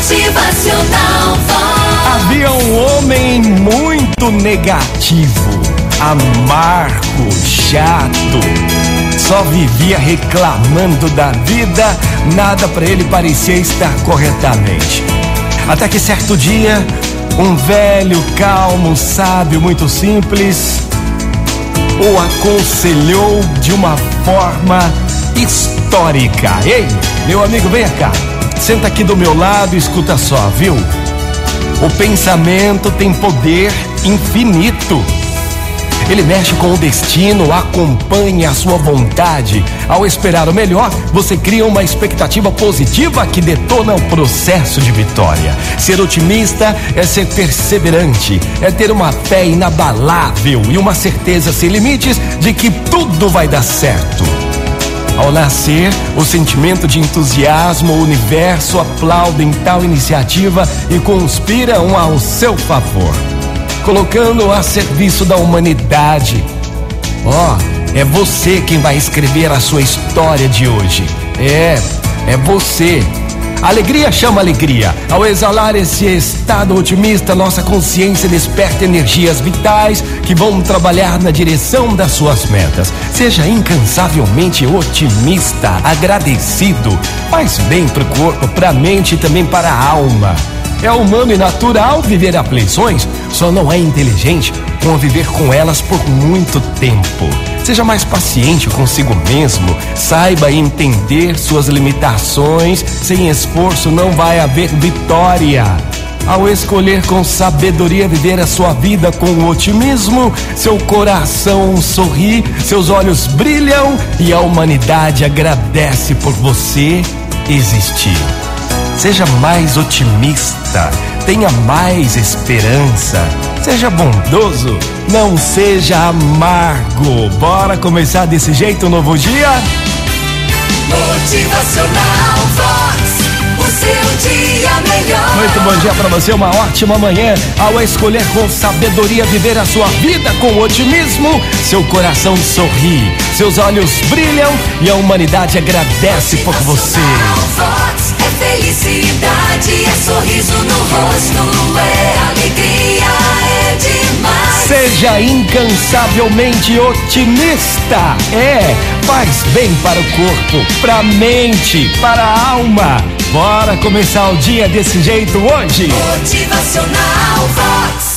Motivacional. Havia um homem muito negativo, amargo, chato. Só vivia reclamando da vida, nada para ele parecia estar corretamente. Até que certo dia, um velho, calmo, sábio, muito simples, o aconselhou de uma forma histórica. Ei, meu amigo, venha cá. Senta aqui do meu lado e escuta só, viu? O pensamento tem poder infinito. Ele mexe com o destino, acompanha a sua vontade. Ao esperar o melhor, você cria uma expectativa positiva que detona o processo de vitória. Ser otimista é ser perseverante, é ter uma fé inabalável e uma certeza sem limites de que tudo vai dar certo. Ao nascer, o sentimento de entusiasmo, o universo aplaudem tal iniciativa e conspiram ao seu favor, colocando a serviço da humanidade. Ó, oh, é você quem vai escrever a sua história de hoje. É, é você. Alegria chama alegria. Ao exalar esse estado otimista, nossa consciência desperta energias vitais que vão trabalhar na direção das suas metas. Seja incansavelmente otimista, agradecido. Faz bem para o corpo, para a mente e também para a alma. É humano e natural viver aflições, só não é inteligente conviver com elas por muito tempo. Seja mais paciente consigo mesmo, saiba entender suas limitações. Sem esforço não vai haver vitória. Ao escolher com sabedoria viver a sua vida com otimismo, seu coração sorri, seus olhos brilham e a humanidade agradece por você existir. Seja mais otimista, tenha mais esperança, seja bondoso, não seja amargo. Bora começar desse jeito um novo dia? Motivacional Vox, o seu dia melhor. Muito bom dia para você, uma ótima manhã. Ao escolher com sabedoria viver a sua vida com otimismo, seu coração sorri, seus olhos brilham e a humanidade agradece por você. Vox felicidade, é sorriso no rosto, é alegria, é demais. Seja incansavelmente otimista. É, faz bem para o corpo, para a mente, para a alma. Bora começar o dia desse jeito hoje? Motivacional Vox.